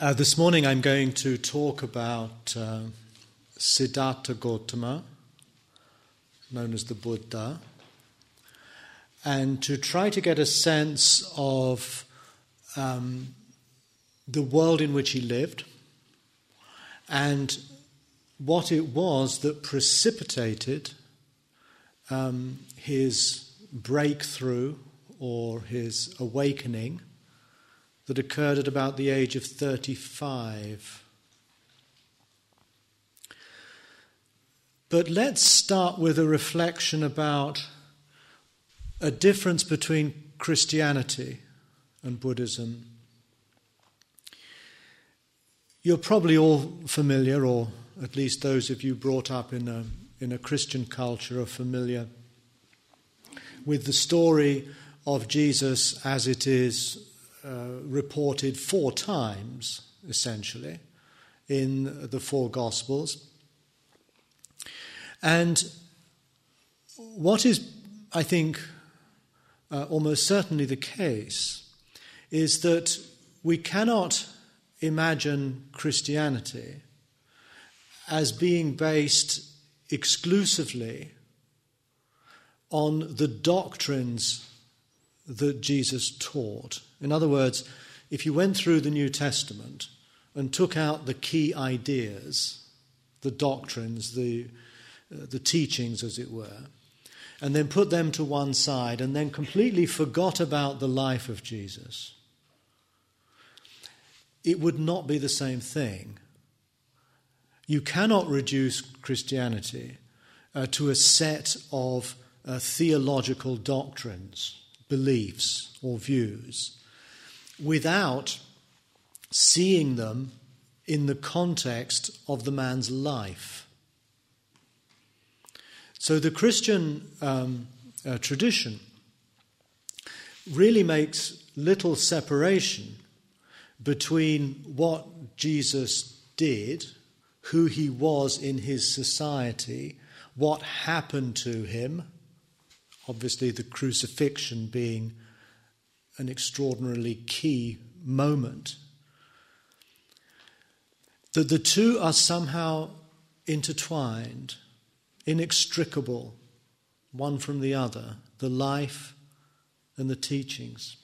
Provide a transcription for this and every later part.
Uh, this morning I'm going to talk about uh, Siddhattha Gotama, known as the Buddha, and to try to get a sense of um, the world in which he lived and what it was that precipitated um, his breakthrough or his awakening that occurred at about the age of 35. But let's start with a reflection about a difference between Christianity and Buddhism. You're probably all familiar, or at least those of you brought up in a, in a Christian culture are familiar with the story of Jesus as it is uh, reported four times, essentially, in the four Gospels. And what is, I think, uh, almost certainly the case is that we cannot imagine Christianity as being based exclusively on the doctrines that Jesus taught. In other words, if you went through the New Testament and took out the key ideas, the doctrines, the, uh, the teachings, as it were, and then put them to one side and then completely forgot about the life of Jesus, it would not be the same thing. You cannot reduce Christianity uh, to a set of uh, theological doctrines beliefs or views without seeing them in the context of the man's life. So the Christian um, uh, tradition really makes little separation between what Jesus did, who he was in his society, what happened to him, obviously, the crucifixion being an extraordinarily key moment. That the two are somehow intertwined, inextricable, one from the other, the life and the teachings.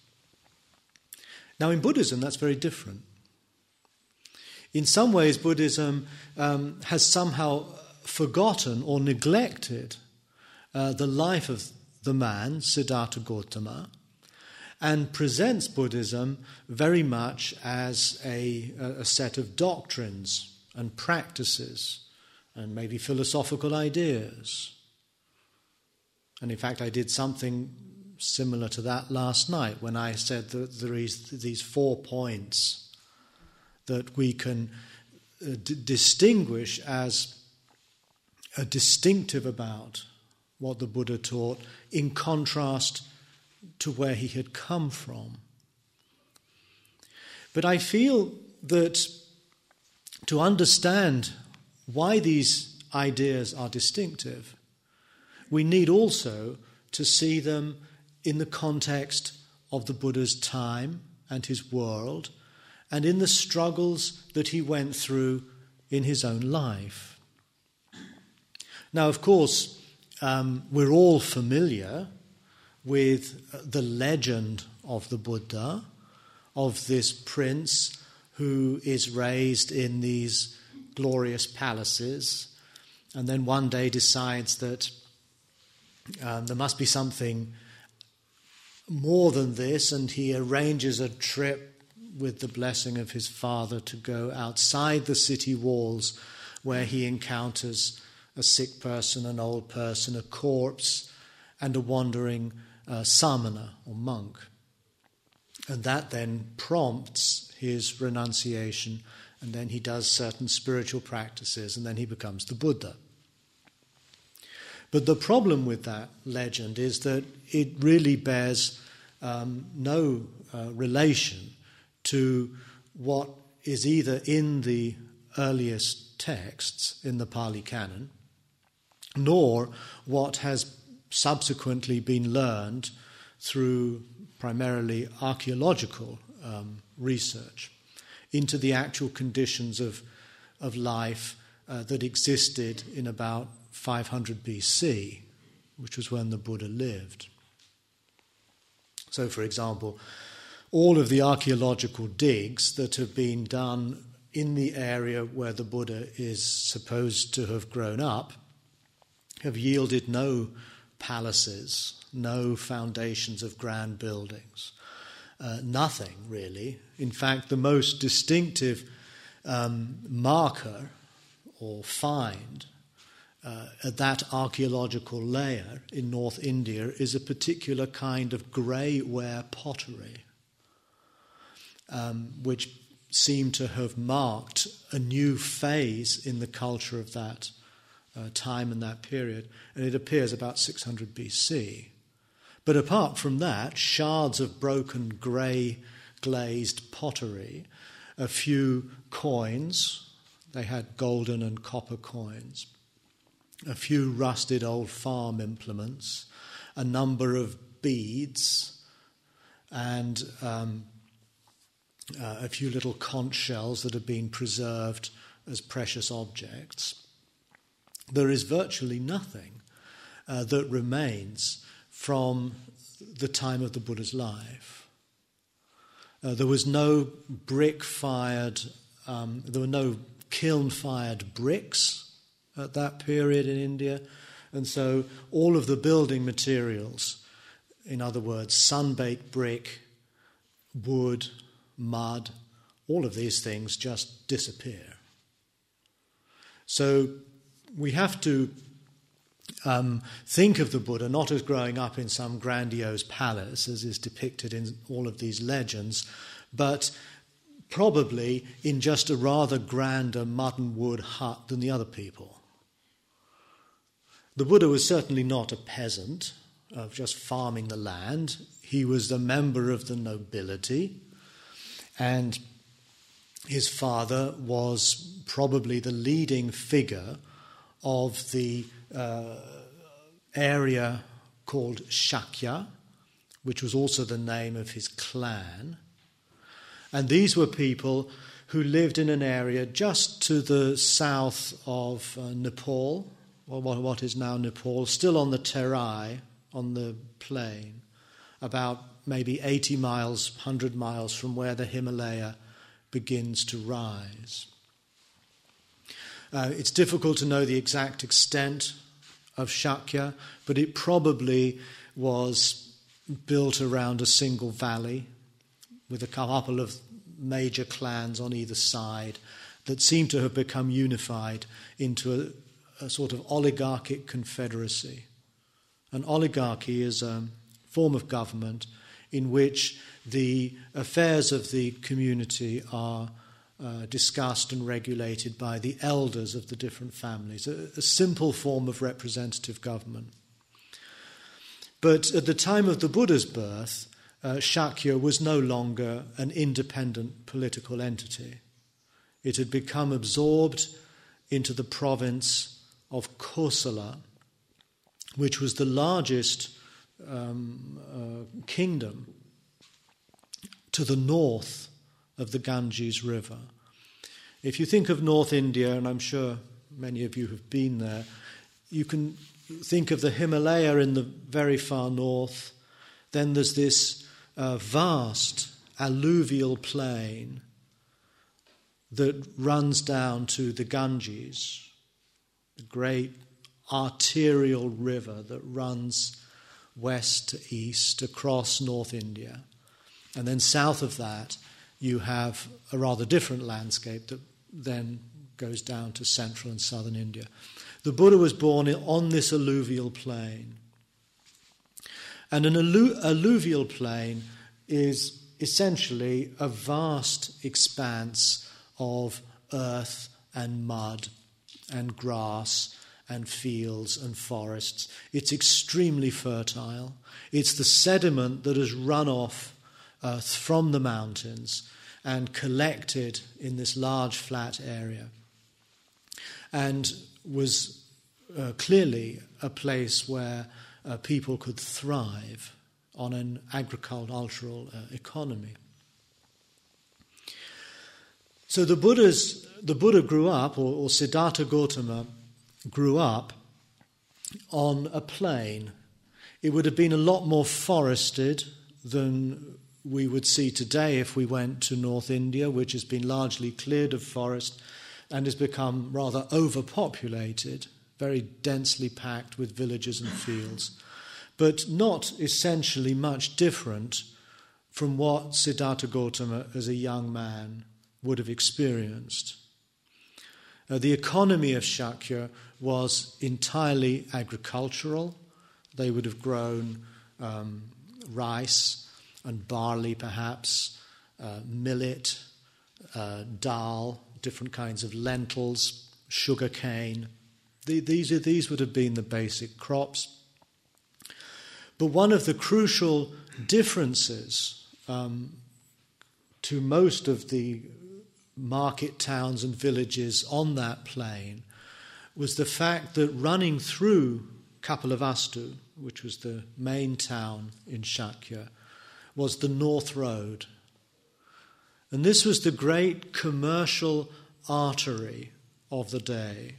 Now, in Buddhism, that's very different. In some ways, Buddhism um, has somehow forgotten or neglected uh, the life of the man, Siddhattha Gotama, and presents Buddhism very much as a, a set of doctrines and practices and maybe philosophical ideas. And in fact, I did something similar to that last night when I said that there is these four points that we can uh, d- distinguish as distinctive about what the Buddha taught in contrast to where he had come from. But I feel that to understand why these ideas are distinctive, we need also to see them in the context of the Buddha's time and his world, and in the struggles that he went through in his own life. Now, of course, um, we're all familiar with the legend of the Buddha, of this prince who is raised in these glorious palaces, and then one day decides that um, there must be something more than this, and he arranges a trip with the blessing of his father to go outside the city walls where he encounters a sick person, an old person, a corpse, and a wandering uh, samana or monk. And that then prompts his renunciation, and then he does certain spiritual practices, and then he becomes the Buddha. But the problem with that legend is that it really bears um, no uh, relation to what is either in the earliest texts in the Pali Canon nor what has subsequently been learned through primarily archaeological um, research. into the actual conditions of, of life uh, that existed in about 500 BC, which was when the Buddha lived. So, for example, all of the archaeological digs that have been done in the area where the Buddha is supposed to have grown up have yielded no palaces, no foundations of grand buildings, uh, nothing really. In fact, the most distinctive um, marker or find uh, at that archaeological layer in North India is a particular kind of grey ware pottery, um, which seem to have marked a new phase in the culture of that uh, time in that period, and it appears about 600 BC. But apart from that, shards of broken grey glazed pottery, a few coins, they had golden and copper coins, a few rusted old farm implements, a number of beads, and um, uh, a few little conch shells that have been preserved as precious objects. There is virtually nothing uh, that remains from the time of the Buddha's life. Uh, there was no brick fired, um, there were no kiln fired bricks at that period in India, and so all of the building materials, in other words, sun baked brick, wood, mud, all of these things just disappear. So we have to um, think of the Buddha not as growing up in some grandiose palace, as is depicted in all of these legends, but probably in just a rather grander mud and wood hut than the other people. The Buddha was certainly not a peasant of just farming the land. He was a member of the nobility. And his father was probably the leading figure of the uh, area called Shakya, which was also the name of his clan. And these were people who lived in an area just to the south of uh, Nepal, or what is now Nepal, still on the Terai, on the plain, about maybe 80 miles, 100 miles from where the Himalaya begins to rise. Uh, it's difficult to know the exact extent of Shakya, but it probably was built around a single valley with a couple of major clans on either side that seem to have become unified into a, a sort of oligarchic confederacy. An oligarchy is a form of government in which the affairs of the community are uh, discussed and regulated by the elders of the different families, a, a simple form of representative government. But at the time of the Buddha's birth, uh, Shakya was no longer an independent political entity. It had become absorbed into the province of Kosala, which was the largest um, uh, kingdom to the north of the Ganges River. If you think of North India, and I'm sure many of you have been there, you can think of the Himalaya in the very far north. Then there's this uh, vast alluvial plain that runs down to the Ganges, the great arterial river that runs west to east across North India. And then south of that, you have a rather different landscape that then goes down to central and southern India. The Buddha was born on this alluvial plain. And an allu- alluvial plain is essentially a vast expanse of earth and mud and grass and fields and forests. It's extremely fertile. It's the sediment that has run off from the mountains and collected in this large flat area and was uh, clearly a place where uh, people could thrive on an agricultural uh, economy. So the Buddha's the Buddha grew up, or, or Siddhattha Gotama grew up on a plain. It would have been a lot more forested than we would see today if we went to North India, which has been largely cleared of forest and has become rather overpopulated, very densely packed with villages and fields, but not essentially much different from what Siddhattha Gotama as a young man would have experienced. Uh, the economy of Shakya was entirely agricultural. They would have grown um, rice and barley, perhaps, uh, millet, uh, dal, different kinds of lentils, sugar cane. The, these, are, these would have been the basic crops. But one of the crucial differences um, to most of the market towns and villages on that plain was the fact that running through Kapilavastu, which was the main town in Shakya, was the North Road. And this was the great commercial artery of the day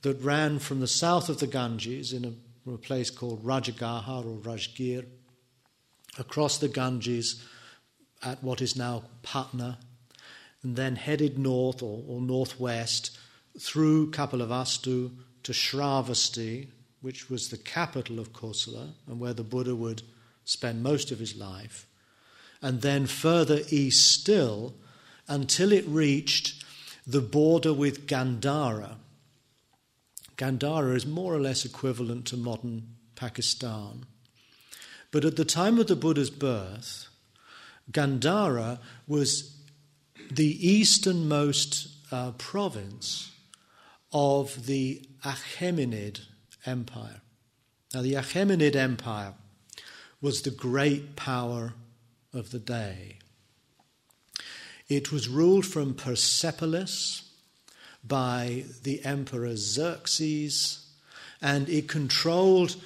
that ran from the south of the Ganges in a, a place called Rajagaha or Rajgir, across the Ganges at what is now Patna, and then headed north or, or northwest through Kapilavastu to Shravasti, which was the capital of Kosala and where the Buddha would spend most of his life, and then further east still until it reached the border with Gandhara. Gandhara is more or less equivalent to modern Pakistan. But at the time of the Buddha's birth, Gandhara was the easternmost uh, province of the Achaemenid Empire. Now, the Achaemenid Empire was the great power of the day. It was ruled from Persepolis by the Emperor Xerxes, and it controlled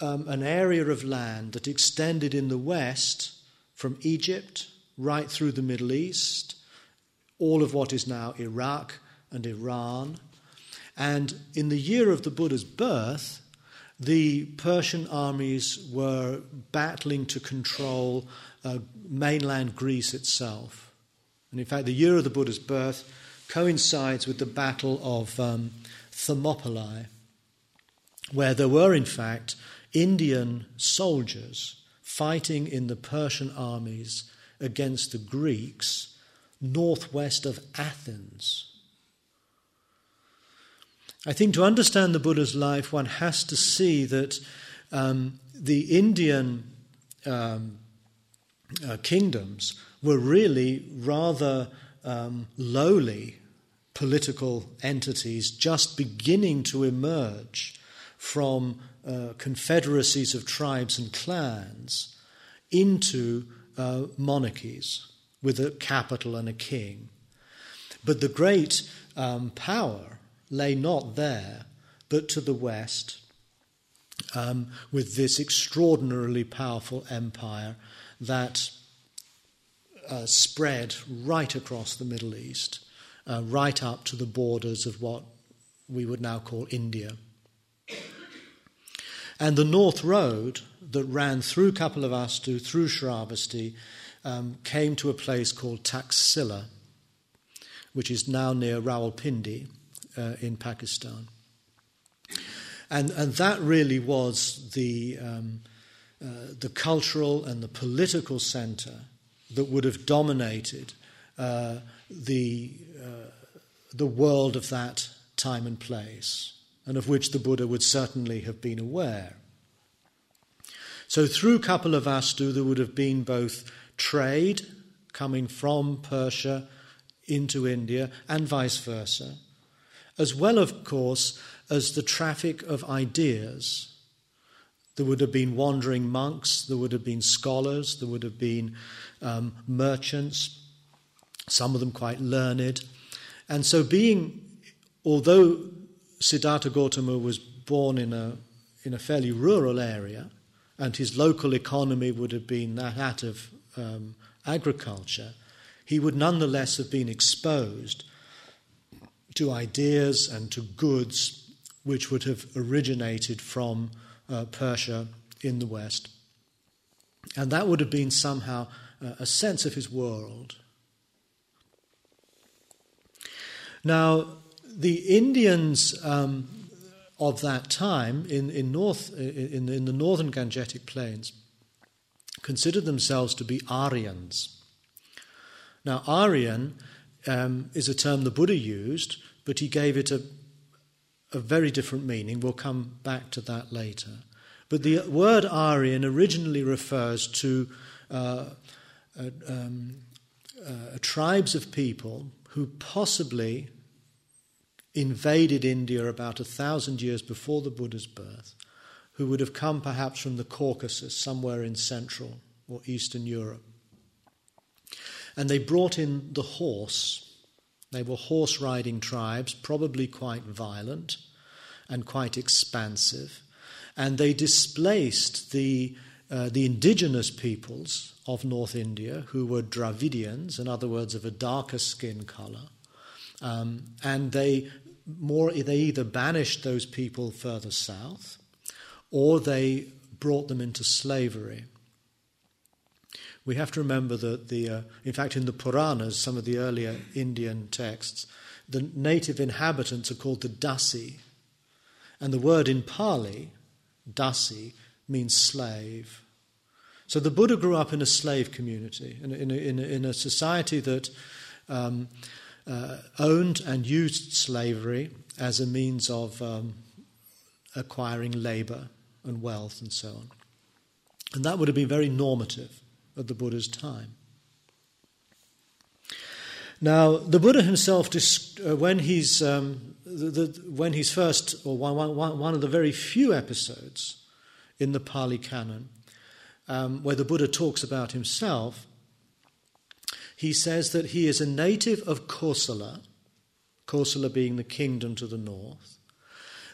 um, an area of land that extended in the west from Egypt right through the Middle East all of what is now Iraq and Iran. And in the year of the Buddha's birth, the Persian armies were battling to control uh, mainland Greece itself. And in fact, the year of the Buddha's birth coincides with the Battle of um, Thermopylae, where there were, in fact, Indian soldiers fighting in the Persian armies against the Greeks northwest of Athens. I think to understand the Buddha's life, one has to see that um, the Indian um, uh, kingdoms were really rather um, lowly political entities just beginning to emerge from uh, confederacies of tribes and clans into uh, monarchies with a capital and a king. But the great um, power lay not there, but to the west, um, with this extraordinarily powerful empire that uh, spread right across the Middle East, uh, right up to the borders of what we would now call India. And the North Road that ran through Kapilavastu, through Shravasti, um, came to a place called Taxila, which is now near Rawalpindi uh, in Pakistan. And, and that really was the, um, uh, the cultural and the political center that would have dominated uh, the, uh, the world of that time and place, and of which the Buddha would certainly have been aware. So through Kapilavastu, there would have been both trade coming from Persia into India and vice versa, as well, of course, as the traffic of ideas. There would have been wandering monks, there would have been scholars, there would have been um, merchants, some of them quite learned. And so, being, although Siddhattha Gotama was born in a, in a fairly rural area, and his local economy would have been that of um, agriculture, he would nonetheless have been exposed to ideas and to goods which would have originated from uh, Persia in the West. And that would have been somehow uh, a sense of his world. Now, the Indians um, of that time in, in, north, in, in the northern Gangetic plains considered themselves to be Aryans. Now, Aryan um, is a term the Buddha used, but he gave it a, a very different meaning. We'll come back to that later. But the word Aryan originally refers to uh, um, uh, tribes of people who possibly invaded India about a thousand years before the Buddha's birth, who would have come perhaps from the Caucasus, somewhere in Central or Eastern Europe. And they brought in the horse. They were horse riding tribes, probably quite violent and quite expansive. And they displaced the, uh, the indigenous peoples of North India, who were Dravidians, in other words, of a darker skin color. Um, and they more they either banished those people further south or they brought them into slavery. We have to remember that the, uh, in fact, in the Puranas, some of the earlier Indian texts, the native inhabitants are called the Dasi, and the word in Pali, Dasi, means slave. So the Buddha grew up in a slave community, in a, in in in a society that um, uh, owned and used slavery as a means of um, acquiring labor and wealth and so on. And that would have been very normative at the Buddha's time. Now, the Buddha himself, uh, when he's um, the, the, when he's first, or one, one, one of the very few episodes in the Pali Canon, um, where the Buddha talks about himself, he says that he is a native of Kosala, Kosala being the kingdom to the north,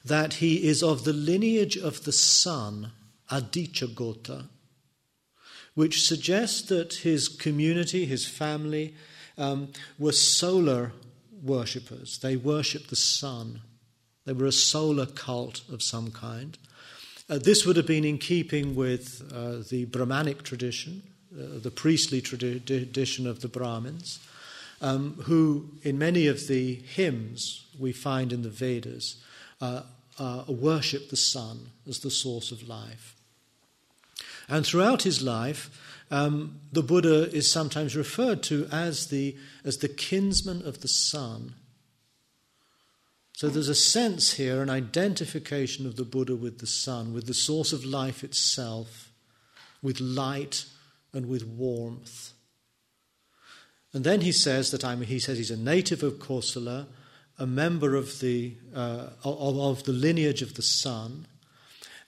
that he is of the lineage of the sun, Aditya Gota, which suggests that his community, his family, um, were solar worshippers. They worshipped the sun. They were a solar cult of some kind. Uh, this would have been in keeping with uh, the Brahmanic tradition, uh, the priestly tradition of the Brahmins, um, who, in many of the hymns we find in the Vedas, uh, uh, worship the sun as the source of life. And throughout his life, um, the Buddha is sometimes referred to as the, as the kinsman of the sun. So there's a sense here, an identification of the Buddha with the sun, with the source of life itself, with light and with warmth. And then he says that I'm, he says he's a native of Kosala, a member of the, uh, of, of, the lineage of the sun,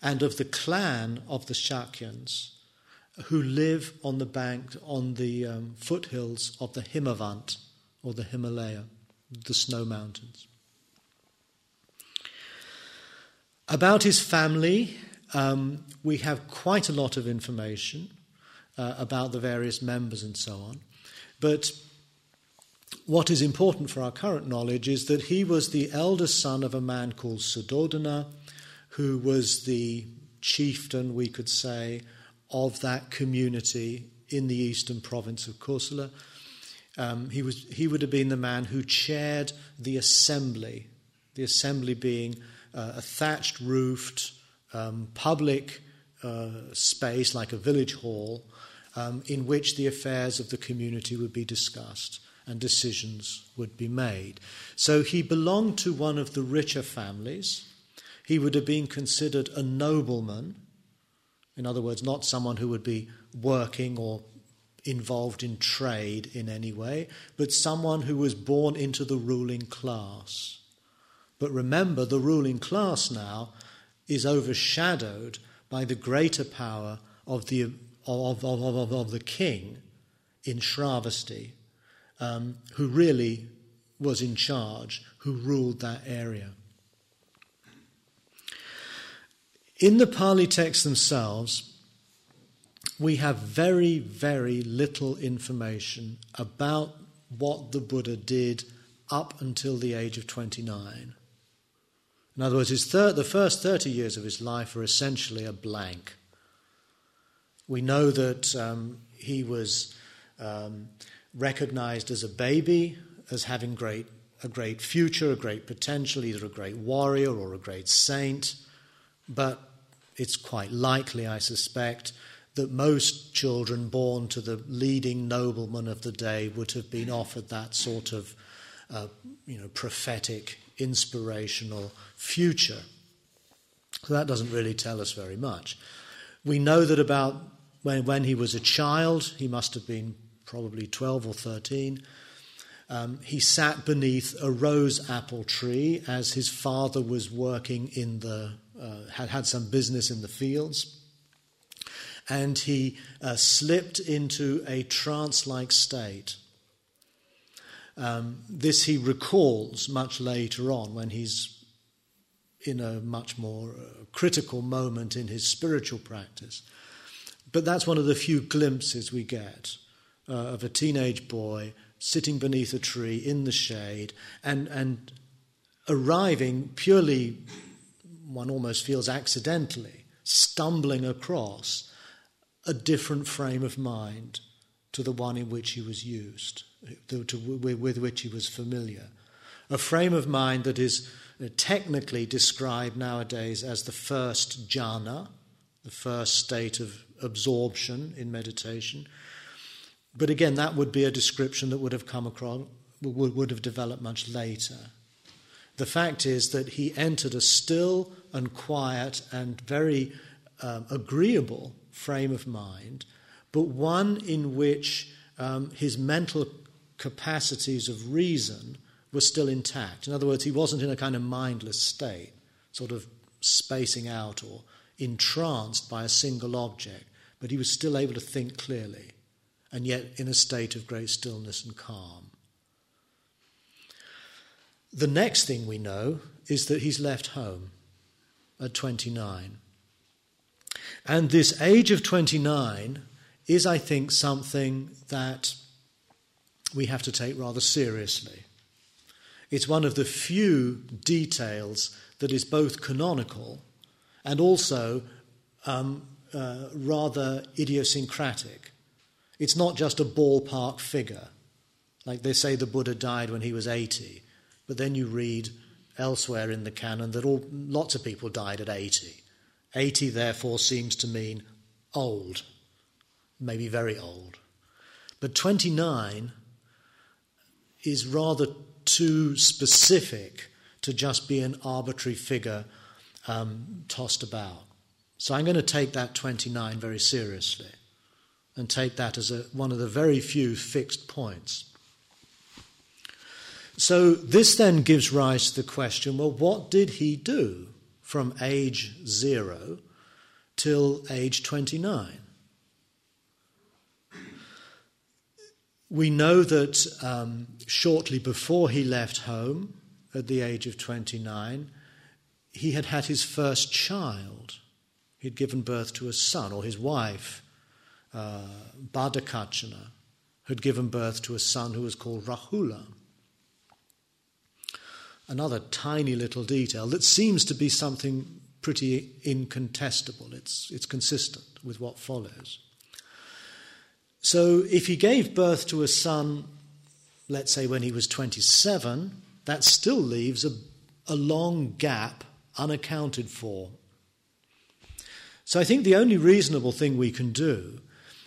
and of the clan of the Shakyans, who live on the bank, on the um, foothills of the Himavant, or the Himalaya, the snow mountains. About his family, um, we have quite a lot of information uh, about the various members and so on. But what is important for our current knowledge is that he was the eldest son of a man called Suddhodana, who was the chieftain, we could say, of that community in the eastern province of Kosala. Um, he, was, he would have been the man who chaired the assembly, the assembly being uh, a thatched roofed um, public uh, space like a village hall um, in which the affairs of the community would be discussed and decisions would be made. So he belonged to one of the richer families. He would have been considered a nobleman, in other words, not someone who would be working or involved in trade in any way, but someone who was born into the ruling class. But remember, the ruling class now is overshadowed by the greater power of the of, of, of, of the king in Shravasti, um, who really was in charge, who ruled that area. In the Pali texts themselves, we have very, very little information about what the Buddha did up until the age of 29. In other words, thir- the first 30 years of his life are essentially a blank. We know that um, he was um, recognized as a baby, as having great, a great future, a great potential, either a great warrior or a great saint. But it's quite likely, I suspect, that most children born to the leading noblemen of the day would have been offered that sort of uh, you know, prophetic, inspirational future. So that doesn't really tell us very much. We know that about when, when he was a child, he must have been probably 12 or 13, um, he sat beneath a rose apple tree as his father was working in the, had had some business in the fields. And he uh, slipped into a trance like state. Um, this he recalls much later on when he's in a much more uh, critical moment in his spiritual practice. But that's one of the few glimpses we get uh, of a teenage boy sitting beneath a tree in the shade and, and arriving purely, one almost feels accidentally, stumbling across a different frame of mind to the one in which he was used, to, to, with which he was familiar. A frame of mind that is uh, technically described nowadays as the first jhana, the first state of absorption in meditation, but again, that would be a description that would have come across, would, would have developed much later. The fact is that he entered a still and quiet and very um, agreeable frame of mind, but one in which um, his mental capacities of reason were still intact. In other words, he wasn't in a kind of mindless state, sort of spacing out or entranced by a single object, but he was still able to think clearly and yet in a state of great stillness and calm. The next thing we know is that he's left home at 29. And this age of 29 is, I think, something that we have to take rather seriously. It's one of the few details that is both canonical and also um, uh, rather idiosyncratic. It's not just a ballpark figure. Like they say the Buddha died when he was 80, but then you read elsewhere in the canon that all, lots of people died at 80. 80, therefore, seems to mean old, maybe very old. But 29 is rather too specific to just be an arbitrary figure um, tossed about. So I'm going to take that 29 very seriously and take that as a, one of the very few fixed points. So, this then gives rise to the question well, what did he do from age zero till age 29? We know that um, shortly before he left home, at the age of 29, he had had his first child. He'd given birth to a son, or his wife uh, Bhaddakaccana had given birth to a son who was called Rahula. Another tiny little detail that seems to be something pretty incontestable. It's, it's consistent with what follows. So, if he gave birth to a son, let's say when he was 27, that still leaves a, a long gap unaccounted for. So, I think the only reasonable thing we can do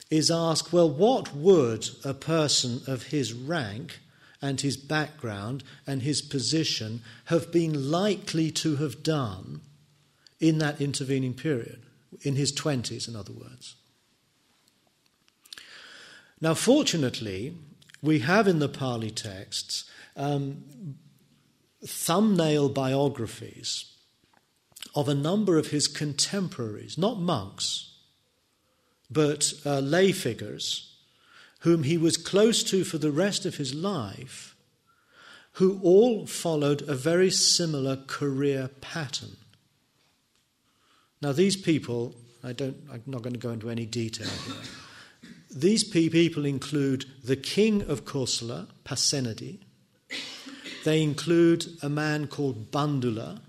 is ask, well, what would a person of his rank and his background and his position have been likely to have done in that intervening period, in his 20s, in other words? Now, fortunately, we have in the Pali texts um, thumbnail biographies of a number of his contemporaries, not monks, but uh, lay figures whom he was close to for the rest of his life, who all followed a very similar career pattern. Now, these people I don't, I'm not going to go into any detail here. These people include the king of Kosala, Pasenadi. They include a man called Bandula,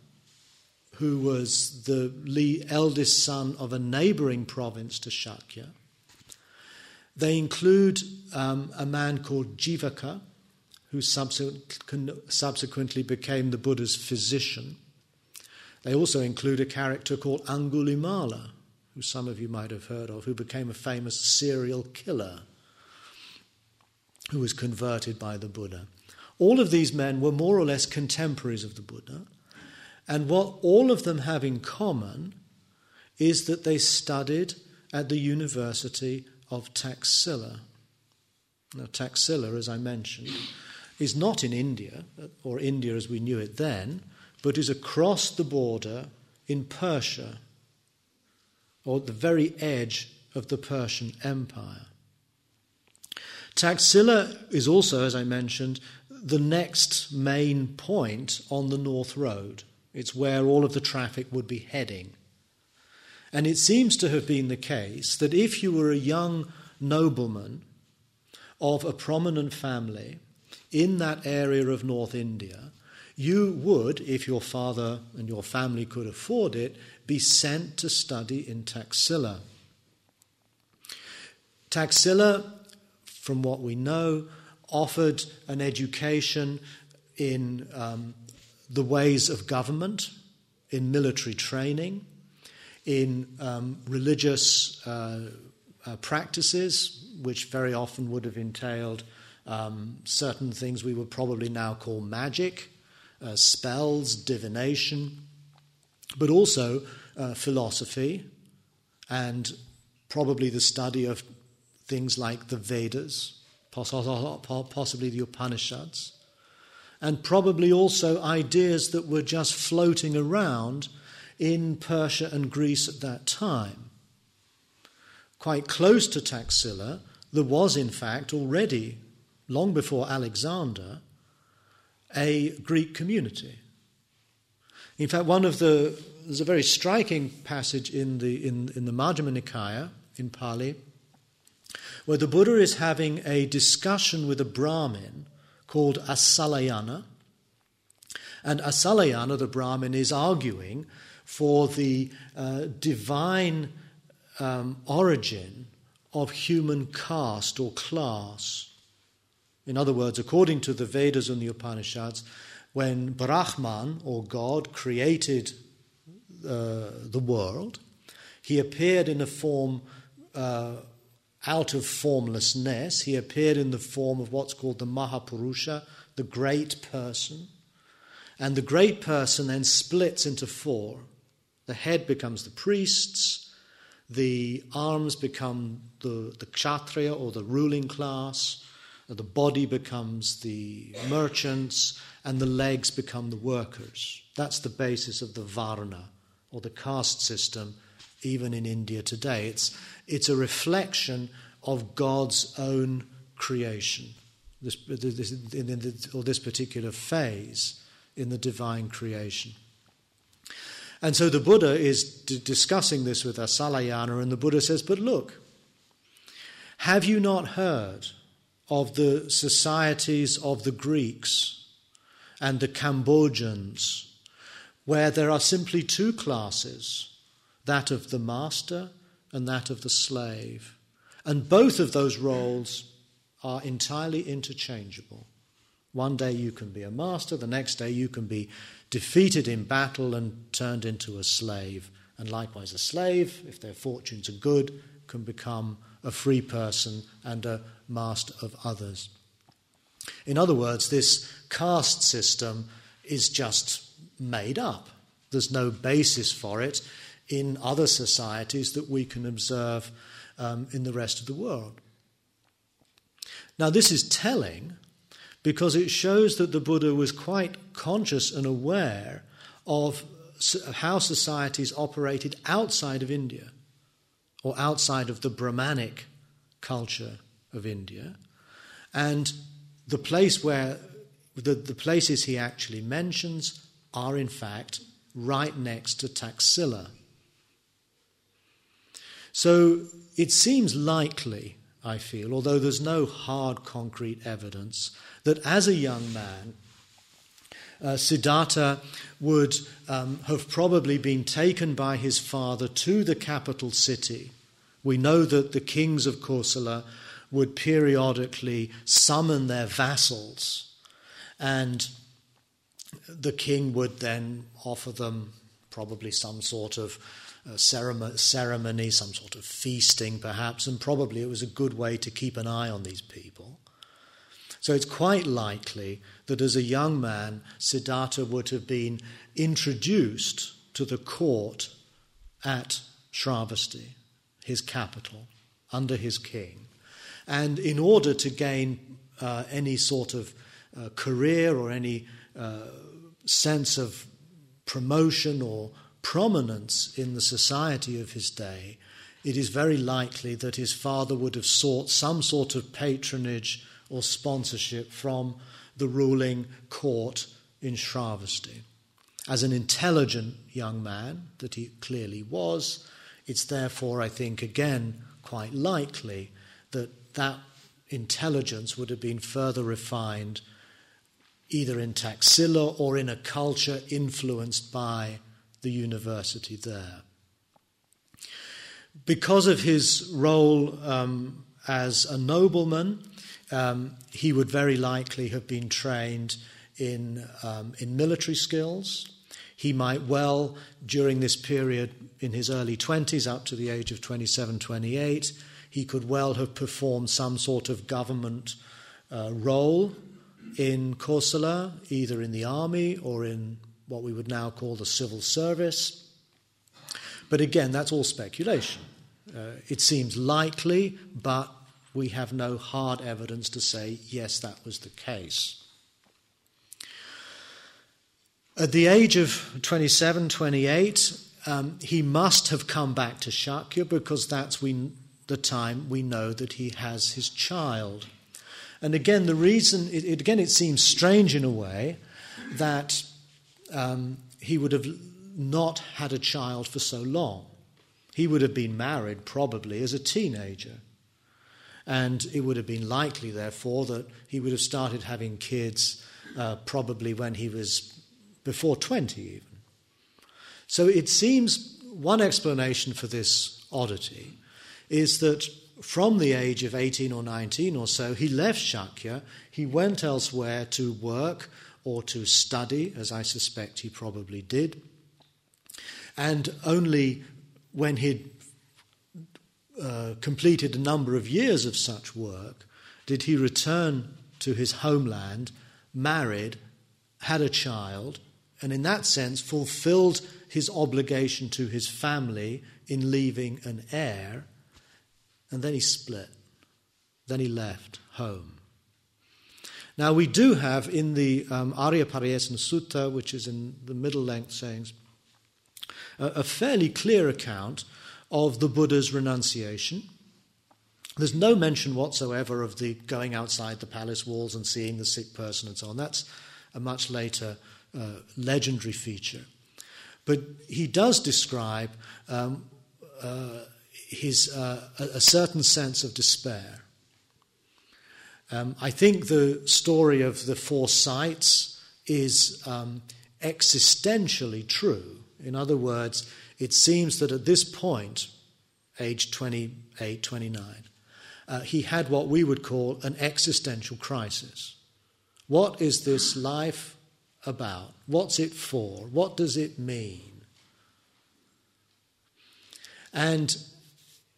who was the eldest son of a neighboring province to Shakya. They include um, a man called Jivaka, who subsequently became the Buddha's physician. They also include a character called Angulimala, who some of you might have heard of, who became a famous serial killer who was converted by the Buddha. All of these men were more or less contemporaries of the Buddha, and what all of them have in common is that they studied at the University of Taxila. Now, Taxila, as I mentioned, is not in India, or India as we knew it then, but is across the border in Persia, or at the very edge of the Persian Empire. Taxila is also, as I mentioned, the next main point on the North Road. It's where all of the traffic would be heading. And it seems to have been the case that if you were a young nobleman of a prominent family in that area of North India, you would, if your father and your family could afford it, be sent to study in Taxila. Taxila, from what we know, offered an education in um, the ways of government, in military training, in um, religious uh, uh, practices, which very often would have entailed um, certain things we would probably now call magic, uh, spells, divination, but also uh, philosophy and probably the study of things like the Vedas, possibly the Upanishads, and probably also ideas that were just floating around in Persia and Greece at that time. Quite close to Taxila, there was, in fact, already, long before Alexander, a Greek community. In fact, one of the there's a very striking passage in the in, in the Majjhima Nikaya in Pali where the Buddha is having a discussion with a Brahmin called Assalayana. And Assalayana, the Brahmin, is arguing for the uh, divine um, origin of human caste or class. In other words, according to the Vedas and the Upanishads, when Brahman or God created uh, the world, he appeared in a form uh, out of formlessness. He appeared in the form of what's called the Mahapurusha, the great person. And the great person then splits into four. The head becomes the priests, the arms become the, the kshatriya or the ruling class, the body becomes the merchants, and the legs become the workers. That's the basis of the Varna, or the caste system, even in India today. It's, it's a reflection of God's own creation, this, this, or this particular phase in the divine creation. And so the Buddha is d- discussing this with Assalayana, and the Buddha says, But look, have you not heard of the societies of the Greeks and the Kambojans, where there are simply two classes that of the master and that of the slave. And both of those roles are entirely interchangeable. One day you can be a master, the next day you can be defeated in battle and turned into a slave. And likewise, a slave, if their fortunes are good, can become a free person and a master of others. In other words, this caste system is just made up. There's no basis for it in other societies that we can observe um, in the rest of the world. Now, this is telling because it shows that the Buddha was quite conscious and aware of how societies operated outside of India or outside of the Brahmanic culture of India. And the place where the, the places he actually mentions are in fact right next to Taxila. So it seems likely, I feel, although there's no hard concrete evidence, that as a young man, uh, Siddhattha would um, have probably been taken by his father to the capital city. We know that the kings of Kosala would periodically summon their vassals, and the king would then offer them probably some sort of ceremony, some sort of feasting perhaps, and probably it was a good way to keep an eye on these people. So it's quite likely that as a young man, Siddhattha would have been introduced to the court at Shravasti, his capital, under his king. And in order to gain uh, any sort of uh, career or any uh, sense of promotion or prominence in the society of his day, it is very likely that his father would have sought some sort of patronage or sponsorship from the ruling court in Shravasti. As an intelligent young man that he clearly was, it's therefore, I think, again quite likely that that intelligence would have been further refined either in Taxila or in a culture influenced by the university there. Because of his role um, as a nobleman, um, he would very likely have been trained in, um, in military skills. He might well, during this period in his early 20s, up to the age of 27, 28, he could well have performed some sort of government uh, role in Kosala, either in the army or in what we would now call the civil service. But again, that's all speculation. Uh, it seems likely, but we have no hard evidence to say, yes, that was the case. At the age of 27, 28, um, he must have come back to Shakya because that's we, the time we know that he has his child. And again, the reason, it, again, it seems strange in a way that um, he would have not had a child for so long. He would have been married probably as a teenager. And it would have been likely, therefore, that he would have started having kids uh, probably when he was before 20, even. So it seems one explanation for this oddity is that from the age of 18 or 19 or so, he left Shakya, he went elsewhere to work or to study, as I suspect he probably did. And only when he'd uh, completed a number of years of such work did he return to his homeland, married, had a child, and in that sense fulfilled his obligation to his family in leaving an heir. And then he split. Then he left home. Now, we do have in the um, Arya Pariyesana Sutta, which is in the middle length sayings, a, a fairly clear account of the Buddha's renunciation. There's no mention whatsoever of the going outside the palace walls and seeing the sick person and so on. That's a much later uh, legendary feature. But he does describe um, uh, his, uh, a, a certain sense of despair. Um, I think the story of the four sights is um, existentially true. In other words, it seems that at this point, age 28, 29, uh, he had what we would call an existential crisis. What is this life about? What's it for? What does it mean? And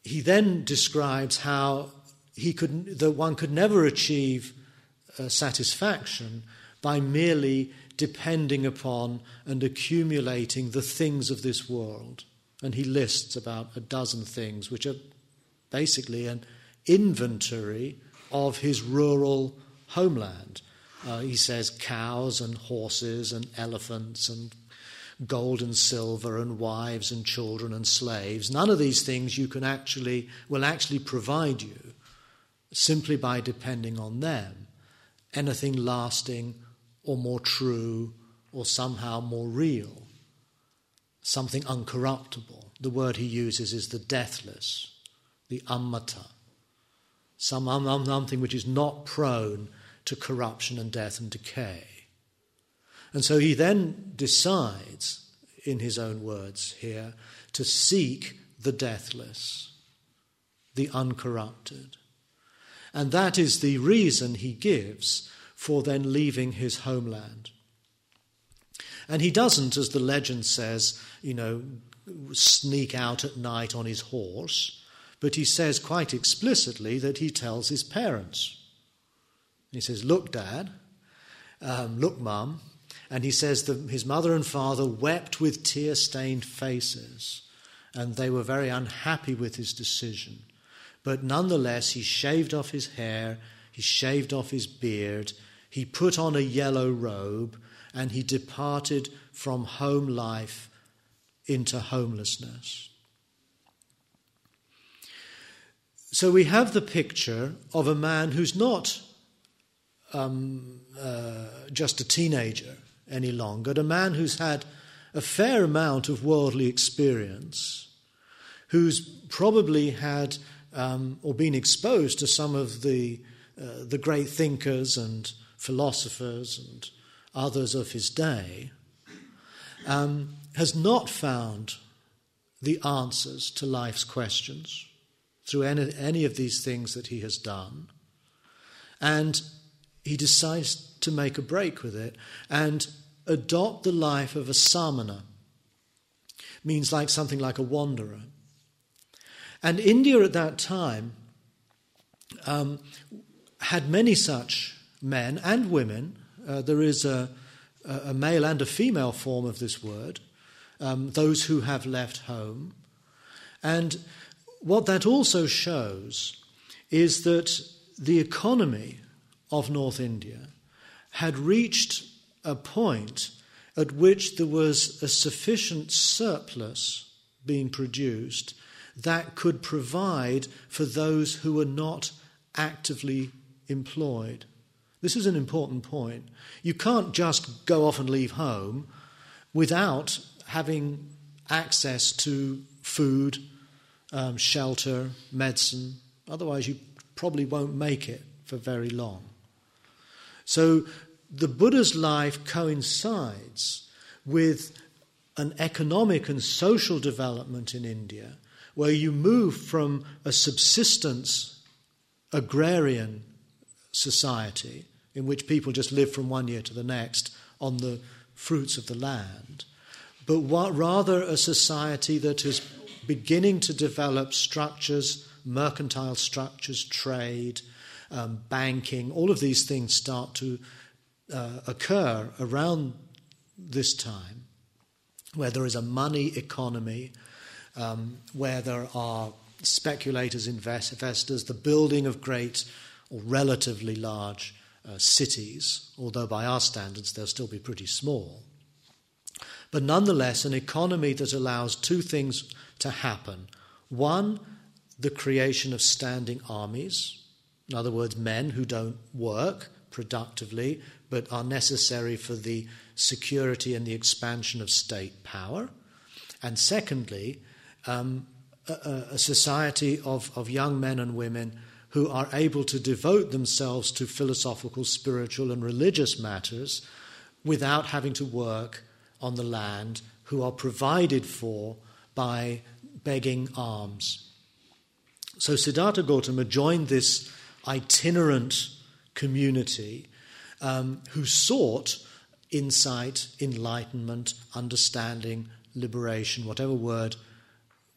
he then describes how he could, that one could never achieve uh, satisfaction by merely depending upon and accumulating the things of this world. And he lists about a dozen things, which are basically an inventory of his rural homeland. Uh, he says cows and horses and elephants and gold and silver and wives and children and slaves. None of these things you can actually will actually provide you simply by depending on them, anything lasting or more true or somehow more real. something uncorruptible. The word he uses is the deathless, the amata, some, um, um, something which is not prone to corruption and death and decay. And so he then decides, in his own words here, to seek the deathless, the uncorrupted. And that is the reason he gives for then leaving his homeland. And he doesn't, as the legend says, you know, sneak out at night on his horse, but he says quite explicitly that he tells his parents. He says, Look, Dad, um, look, Mum. And he says that his mother and father wept with tear stained faces, and they were very unhappy with his decision. But nonetheless, he shaved off his hair, he shaved off his beard, he put on a yellow robe, and he departed from home life into homelessness. So we have the picture of a man who's not um, uh, just a teenager any longer, a man who's had a fair amount of worldly experience, who's probably had um, or been exposed to some of the, uh, the great thinkers and philosophers and others of his day, um, has not found the answers to life's questions through any, any of these things that he has done. And he decides to make a break with it and adopt the life of a samana. Means like something like a wanderer. And India at that time um, had many such men and women. Uh, there is a, a, male and a female form of this word, um, those who have left home. And what that also shows is that the economy of North India had reached a point at which there was a sufficient surplus being produced that could provide for those who are not actively employed. This is an important point. You can't just go off and leave home without having access to food, um, shelter, medicine. Otherwise, you probably won't make it for very long. So, the Buddha's life coincides with an economic and social development in India where you move from a subsistence agrarian society in which people just live from one year to the next on the fruits of the land, but rather a society that is beginning to develop structures, mercantile structures, trade, um, banking, all of these things start to uh, occur around this time, where there is a money economy um, where there are speculators, investors, the building of great or relatively large uh, cities, although by our standards they'll still be pretty small. But nonetheless, an economy that allows two things to happen. One, the creation of standing armies, in other words, men who don't work productively but are necessary for the security and the expansion of state power. And secondly, um, a, a, society of, of young men and women who are able to devote themselves to philosophical, spiritual, and religious matters without having to work on the land, who are provided for by begging alms. So Siddhattha Gotama joined this itinerant community um, who sought insight, enlightenment, understanding, liberation, whatever word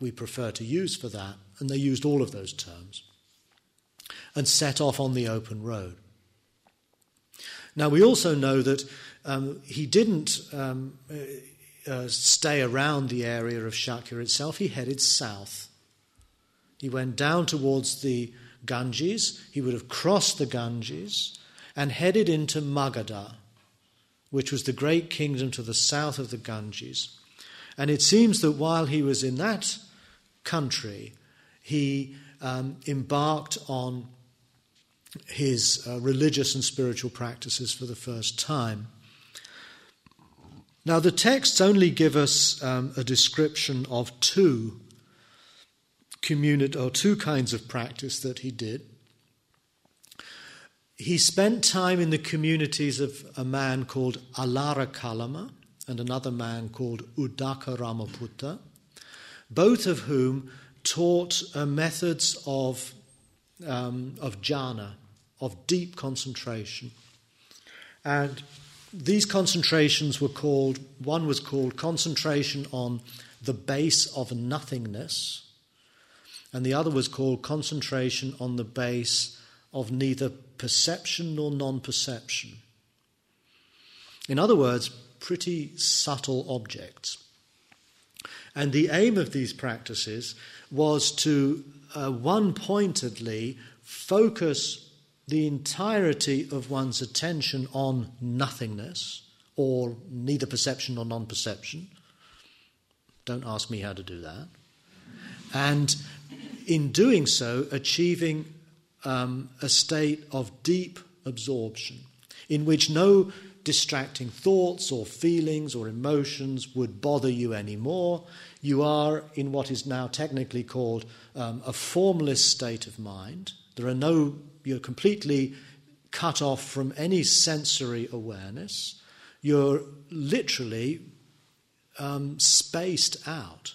we prefer to use for that, and they used all of those terms, and set off on the open road. Now, we also know that um, he didn't um, uh, uh, stay around the area of Shakya itself, he headed south. He went down towards the Ganges, he would have crossed the Ganges, and headed into Magadha, which was the great kingdom to the south of the Ganges. And it seems that while he was in that country, he um, embarked on his uh, religious and spiritual practices for the first time. Now, the texts only give us um, a description of two community or two kinds of practice that he did. He spent time in the communities of a man called Alara Kalama and another man called Udaka Ramaputta, both of whom taught uh, methods of, um, of jhana, of deep concentration. And these concentrations were called, one was called concentration on the base of nothingness, and the other was called concentration on the base of neither perception nor non perception. In other words, pretty subtle objects. And the aim of these practices was to uh, one pointedly focus the entirety of one's attention on nothingness, or neither perception nor non perception. Don't ask me how to do that. And in doing so, achieving um, a state of deep absorption in which no distracting thoughts or feelings or emotions would bother you anymore. You are in what is now technically called um, a formless state of mind. There are no, you're completely cut off from any sensory awareness. You're literally um, spaced out.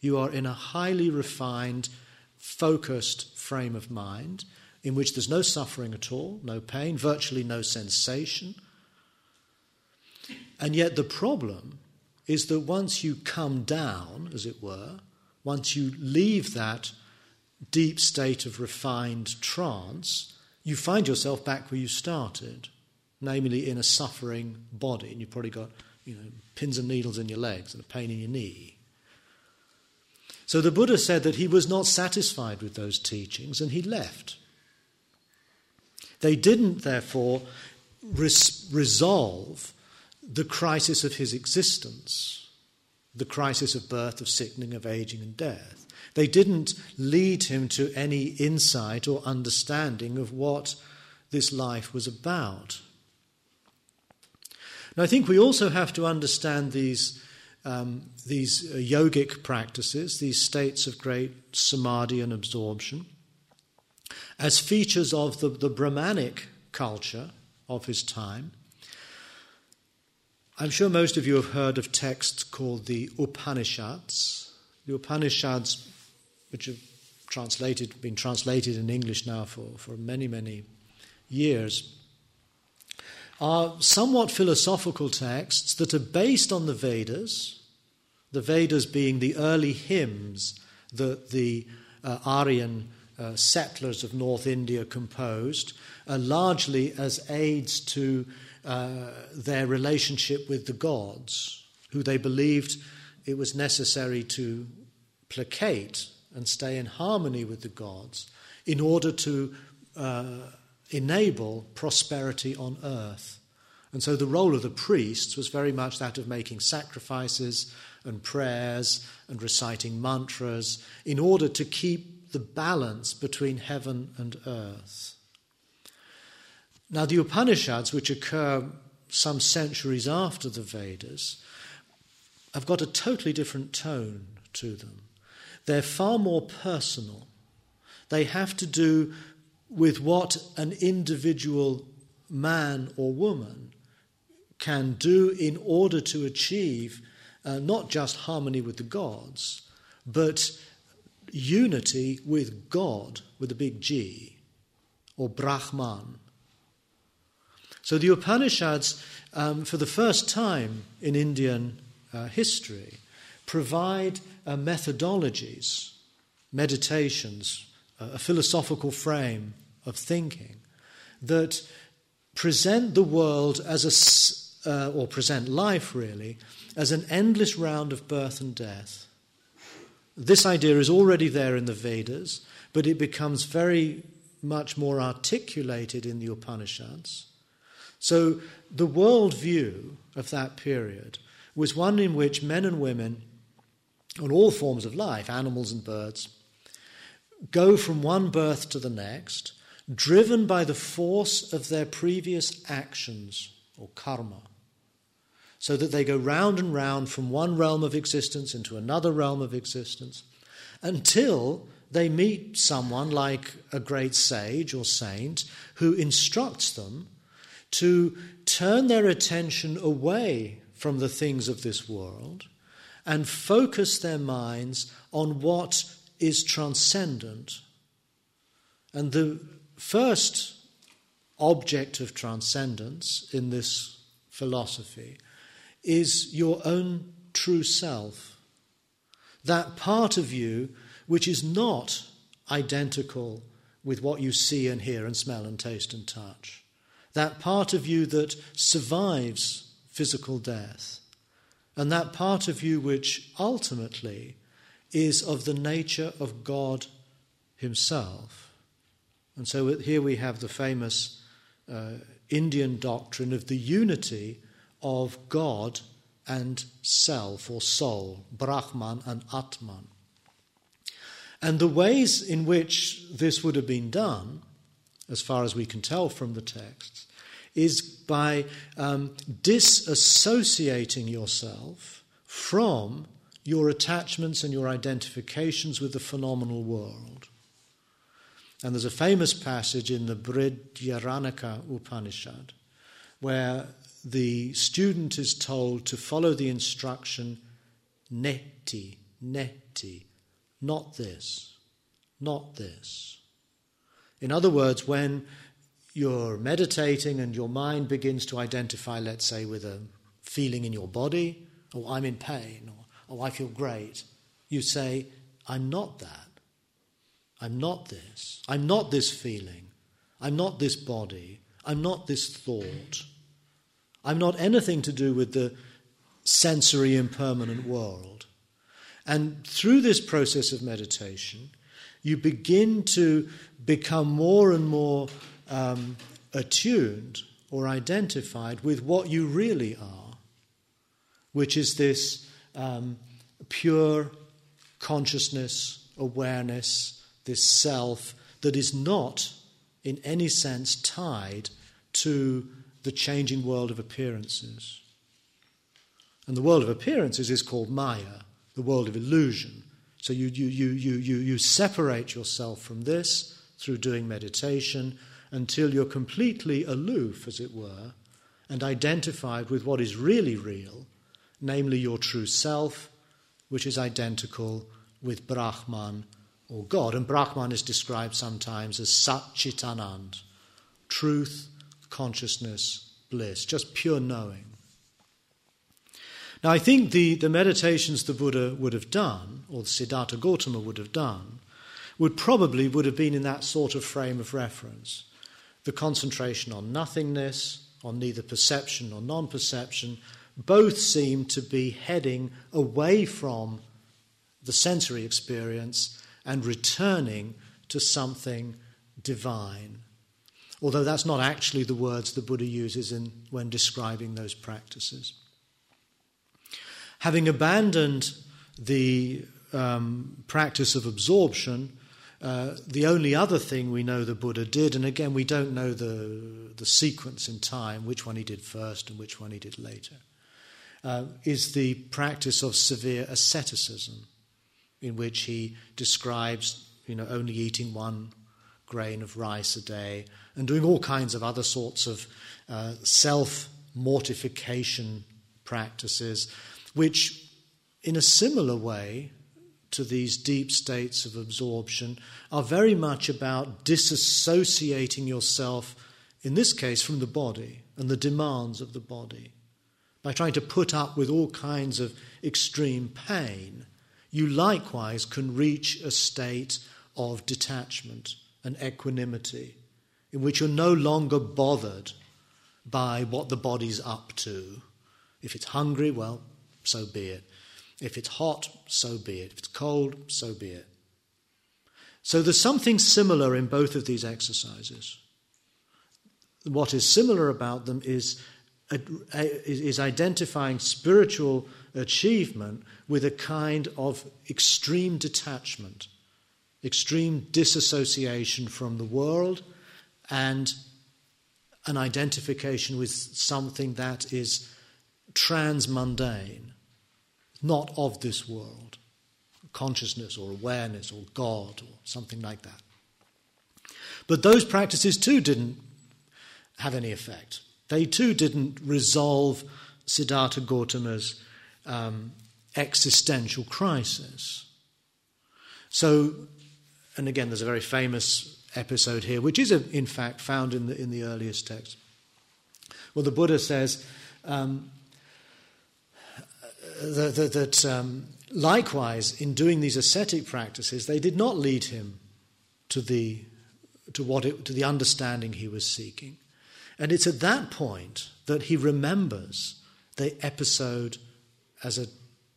You are in a highly refined, focused frame of mind in which there's no suffering at all, no pain, virtually no sensation. And yet the problem is that once you come down, as it were, once you leave that deep state of refined trance, you find yourself back where you started, namely in a suffering body. And you've probably got you know, pins and needles in your legs and a pain in your knee. So the Buddha said that he was not satisfied with those teachings and he left. They didn't, therefore, res- resolve the crisis of his existence, the crisis of birth, of sickening, of aging, and death. They didn't lead him to any insight or understanding of what this life was about. Now, I think we also have to understand these, um, these uh, yogic practices, these states of great samadhi and absorption, as features of the, the Brahmanic culture of his time I'm sure most of you have heard of texts called the Upanishads. The Upanishads, which have translated, been translated in English now for, for many, many years, are somewhat philosophical texts that are based on the Vedas, the Vedas being the early hymns that the uh, Aryan uh, settlers of North India composed, uh, largely as aids to uh, their relationship with the gods, who they believed it was necessary to placate and stay in harmony with the gods in order to uh, enable prosperity on earth. And so the role of the priests was very much that of making sacrifices and prayers and reciting mantras in order to keep the balance between heaven and earth. Now, the Upanishads, which occur some centuries after the Vedas, have got a totally different tone to them. They're far more personal. They have to do with what an individual man or woman can do in order to achieve uh, not just harmony with the gods, but unity with God with a big G, or Brahman so the Upanishads, um, for the first time in Indian uh, history, provide uh, methodologies, meditations, uh, a philosophical frame of thinking that present the world as a, uh, or present life really, as an endless round of birth and death. This idea is already there in the Vedas, but it becomes very much more articulated in the Upanishads. So the worldview of that period was one in which men and women, on all forms of life, animals and birds, go from one birth to the next, driven by the force of their previous actions or karma. so that they go round and round from one realm of existence into another realm of existence until they meet someone like a great sage or saint who instructs them to turn their attention away from the things of this world and focus their minds on what is transcendent. And the first object of transcendence in this philosophy is your own true self. That part of you which is not identical with what you see and hear and smell and taste and touch. That part of you that survives physical death. And that part of you which ultimately is of the nature of God Himself. And so here we have the famous uh, Indian doctrine of the unity of God and self or soul, Brahman and Atman. And the ways in which this would have been done, as far as we can tell from the texts, is by um, disassociating yourself from your attachments and your identifications with the phenomenal world. And there's a famous passage in the Brihadaranyaka Upanishad where the student is told to follow the instruction neti, neti, not this, not this. In other words, when you're meditating and your mind begins to identify, let's say, with a feeling in your body, or oh, I'm in pain, or oh, I feel great, you say, I'm not that. I'm not this. I'm not this feeling. I'm not this body. I'm not this thought. I'm not anything to do with the sensory impermanent world. And through this process of meditation, you begin to become more and more um, attuned or identified with what you really are, which is this um, pure consciousness, awareness, this self that is not in any sense tied to the changing world of appearances. And the world of appearances is called Maya the world of illusion. So you, you, you, you, you, you separate yourself from this through doing meditation until you're completely aloof, as it were, and identified with what is really real, namely your true self, which is identical with Brahman or God. And Brahman is described sometimes as Sat Chit Anand, truth, consciousness, bliss, just pure knowing. Now, I think the, the meditations the Buddha would have done, or the Siddhattha Gotama would have done, would probably would have been in that sort of frame of reference. The concentration on nothingness, on neither perception nor non perception, both seem to be heading away from the sensory experience and returning to something divine. Although that's not actually the words the Buddha uses in, when describing those practices. Having abandoned the um, practice of absorption, uh, the only other thing we know the Buddha did, and again, we don't know the, the sequence in time, which one he did first and which one he did later, uh, is the practice of severe asceticism, in which he describes you know, only eating one grain of rice a day and doing all kinds of other sorts of uh, self mortification practices which, in a similar way to these deep states of absorption, are very much about disassociating yourself, in this case, from the body and the demands of the body. By trying to put up with all kinds of extreme pain, you likewise can reach a state of detachment and equanimity in which you're no longer bothered by what the body's up to. If it's hungry, well, so be it. If it's hot, so be it. If it's cold, so be it. So there's something similar in both of these exercises. What is similar about them is, is identifying spiritual achievement with a kind of extreme detachment, extreme disassociation from the world, and an identification with something that is transmundane, not of this world, consciousness or awareness or God or something like that. But those practices too didn't have any effect. They too didn't resolve Siddhattha Gotama's um, existential crisis. So, and again, there's a very famous episode here, which is, in fact, found in the, in the earliest text. Well, the Buddha says um, that, that, um, likewise, in doing these ascetic practices, they did not lead him to the, to, what it, to the understanding he was seeking. And it's at that point that he remembers the episode as a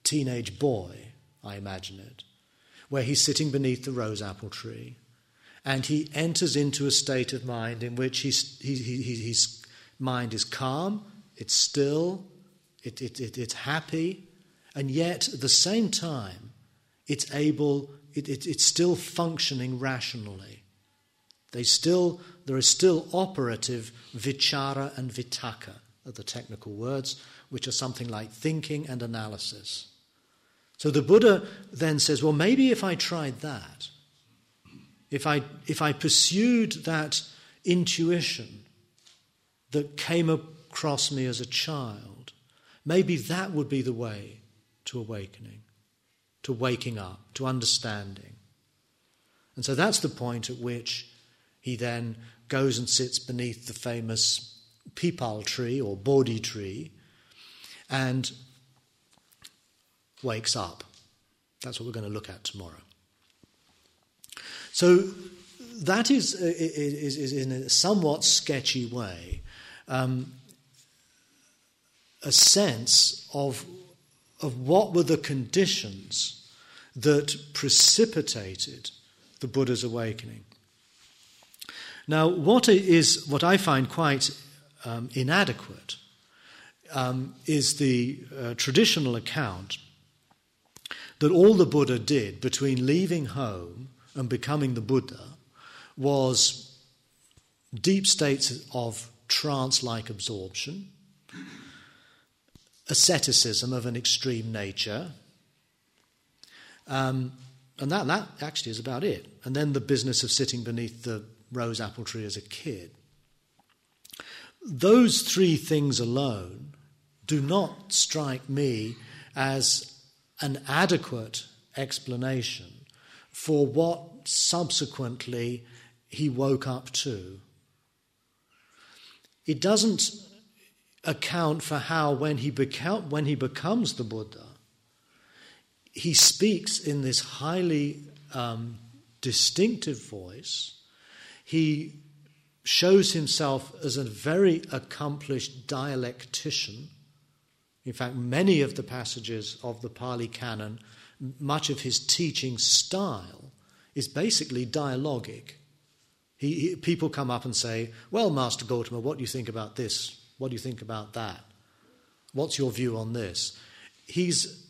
teenage boy, I imagine it, where he's sitting beneath the rose apple tree and he enters into a state of mind in which he's, he, he, his mind is calm, it's still, it, it, it, it's happy, and yet at the same time, it's able, it, it, it's still functioning rationally. They still, there is still operative vichara and vitakka, are the technical words, which are something like thinking and analysis. So the Buddha then says, well, maybe if I tried that, if I, if I pursued that intuition that came across me as a child, maybe that would be the way to awakening, to waking up, to understanding. And so that's the point at which he then goes and sits beneath the famous pipal tree or bodhi tree and wakes up. That's what we're going to look at tomorrow. So that is, is, is in a somewhat sketchy way um, a sense of, of what were the conditions that precipitated the Buddha's awakening. Now, what is what I find quite um, inadequate um, is the uh, traditional account that all the Buddha did between leaving home and becoming the Buddha was deep states of trance like absorption, asceticism of an extreme nature, um, and that, that actually is about it. And then the business of sitting beneath the rose apple tree as a kid. Those three things alone do not strike me as an adequate explanation for what subsequently he woke up to. It doesn't account for how, when he, when he becomes the Buddha, he speaks in this highly um, distinctive voice. He shows himself as a very accomplished dialectician. In fact, many of the passages of the Pali Canon much of his teaching style is basically dialogic. He, he, people come up and say, Well, Master Gotama, what do you think about this? What do you think about that? What's your view on this? He's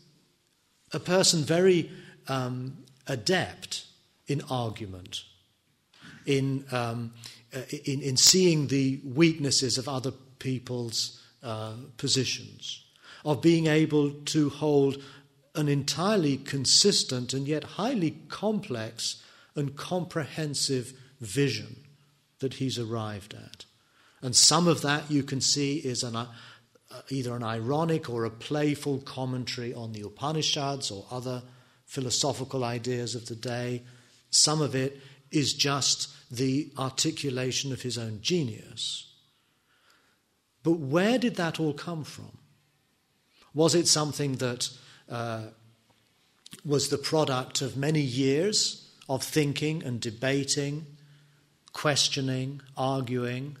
a person very um, adept in argument, in, um, uh, in, in, seeing the weaknesses of other people's uh, positions, of being able to hold an entirely consistent and yet highly complex and comprehensive vision that he's arrived at. And some of that you can see is an, uh, either an ironic or a playful commentary on the Upanishads or other philosophical ideas of the day. Some of it is just the articulation of his own genius. But where did that all come from? Was it something that uh, was the product of many years of thinking and debating, questioning, arguing.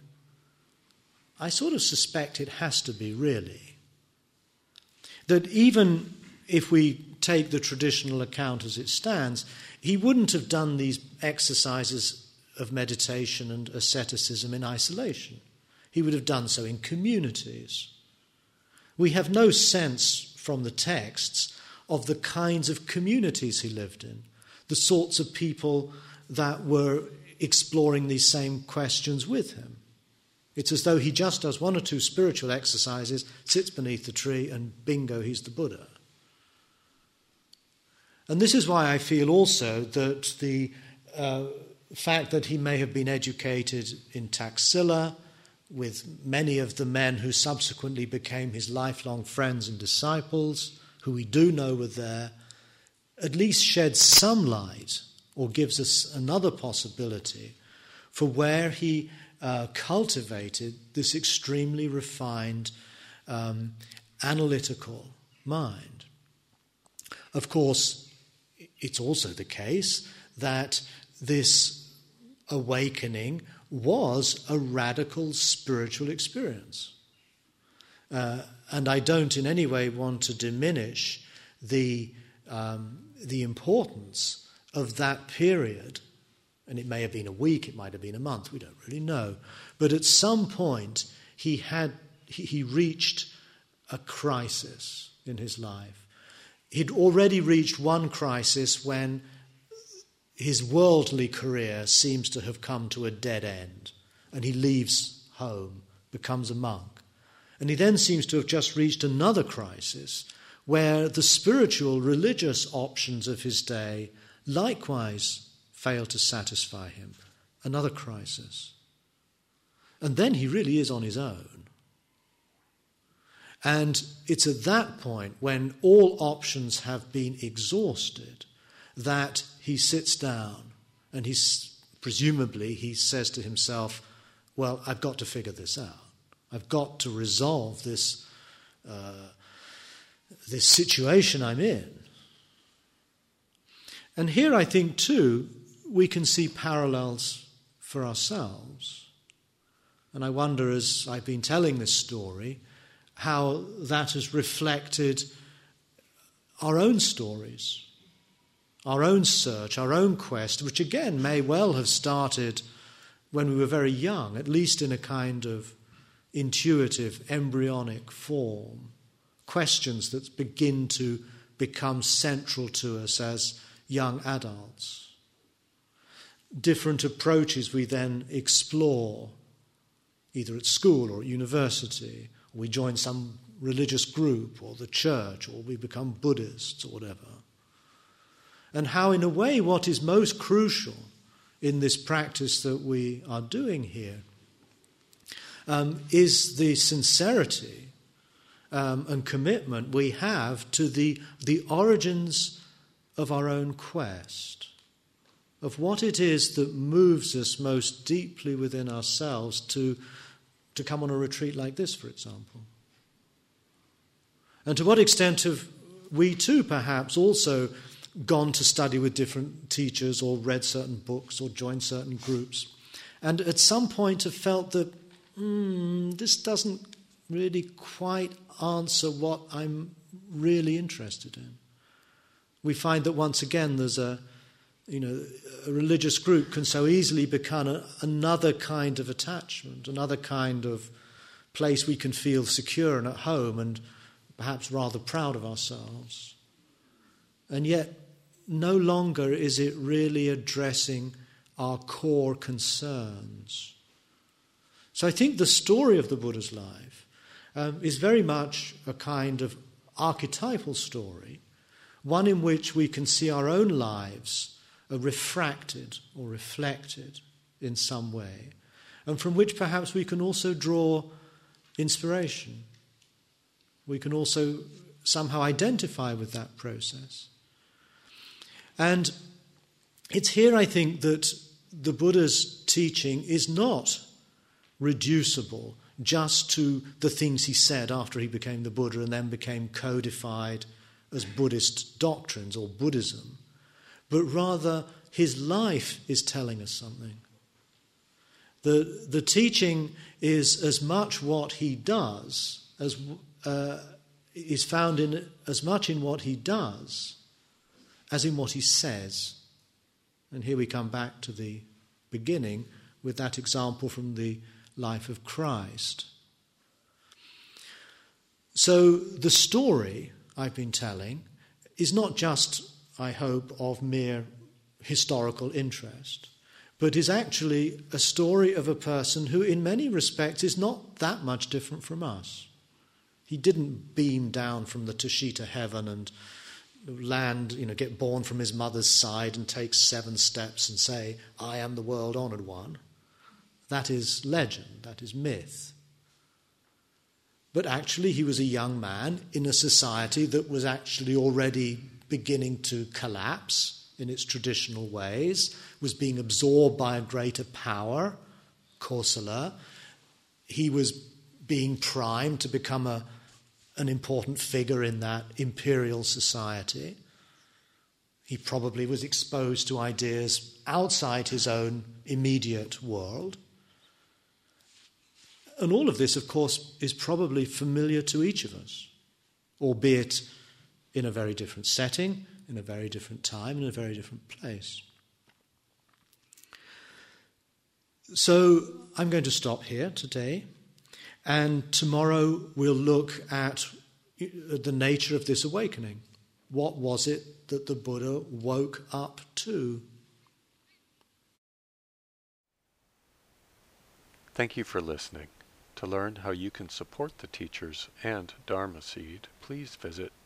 I sort of suspect it has to be, really. That even if we take the traditional account as it stands, he wouldn't have done these exercises of meditation and asceticism in isolation. He would have done so in communities. We have no sense from the texts of the kinds of communities he lived in, the sorts of people that were exploring these same questions with him. It's as though he just does one or two spiritual exercises, sits beneath the tree, and bingo, he's the Buddha. And this is why I feel also that the uh, fact that he may have been educated in Taxila with many of the men who subsequently became his lifelong friends and disciples, who we do know were there, at least sheds some light or gives us another possibility for where he uh, cultivated this extremely refined um, analytical mind. Of course, it's also the case that this awakening was a radical spiritual experience. Uh, and I don't in any way want to diminish the, um, the importance of that period. And it may have been a week, it might have been a month, we don't really know. But at some point, he had he, he reached a crisis in his life. He'd already reached one crisis when his worldly career seems to have come to a dead end, and he leaves home, becomes a monk. And he then seems to have just reached another crisis where the spiritual, religious options of his day likewise fail to satisfy him. Another crisis. And then he really is on his own. And it's at that point, when all options have been exhausted, that he sits down and he's presumably he says to himself, Well, I've got to figure this out. I've got to resolve this, uh, this situation I'm in. And here I think, too, we can see parallels for ourselves. And I wonder, as I've been telling this story, how that has reflected our own stories our own search, our own quest, which again may well have started when we were very young, at least in a kind of intuitive, embryonic form. Questions that begin to become central to us as young adults. Different approaches we then explore, either at school or at university, we join some religious group or the church, or we become Buddhists or whatever. And how, in a way, what is most crucial in this practice that we are doing here um, is the sincerity um, and commitment we have to the, the origins of our own quest, of what it is that moves us most deeply within ourselves to, to come on a retreat like this, for example. And to what extent have we too, perhaps, also gone to study with different teachers or read certain books or joined certain groups. And at some point have felt that mm, this doesn't really quite answer what I'm really interested in. We find that once again there's a, you know, a religious group can so easily become a, another kind of attachment, another kind of place we can feel secure and at home and perhaps rather proud of ourselves. And yet, no longer is it really addressing our core concerns. So I think the story of the Buddha's life um, is very much a kind of archetypal story, one in which we can see our own lives uh, refracted or reflected in some way, and from which perhaps we can also draw inspiration. We can also somehow identify with that process. And it's here, I think, that the Buddha's teaching is not reducible just to the things he said after he became the Buddha and then became codified as Buddhist doctrines or Buddhism, but rather his life is telling us something. The, the teaching is as much what he does as uh, is found in as much in what he does as in what he says. And here we come back to the beginning with that example from the life of Christ. So the story I've been telling is not just, I hope, of mere historical interest, but is actually a story of a person who, in many respects, is not that much different from us. He didn't beam down from the Tushita heaven and land, you know, get born from his mother's side and take seven steps and say, I am the world honored one. That is legend, that is myth. But actually, he was a young man in a society that was actually already beginning to collapse in its traditional ways, was being absorbed by a greater power, Kosala. He was being primed to become a, an important figure in that imperial society. He probably was exposed to ideas outside his own immediate world. And all of this, of course, is probably familiar to each of us, albeit in a very different setting, in a very different time, in a very different place. So I'm going to stop here today, and tomorrow we'll look at the nature of this awakening. What was it that the Buddha woke up to? Thank you for listening. To learn how you can support the teachers and Dharma Seed, please visit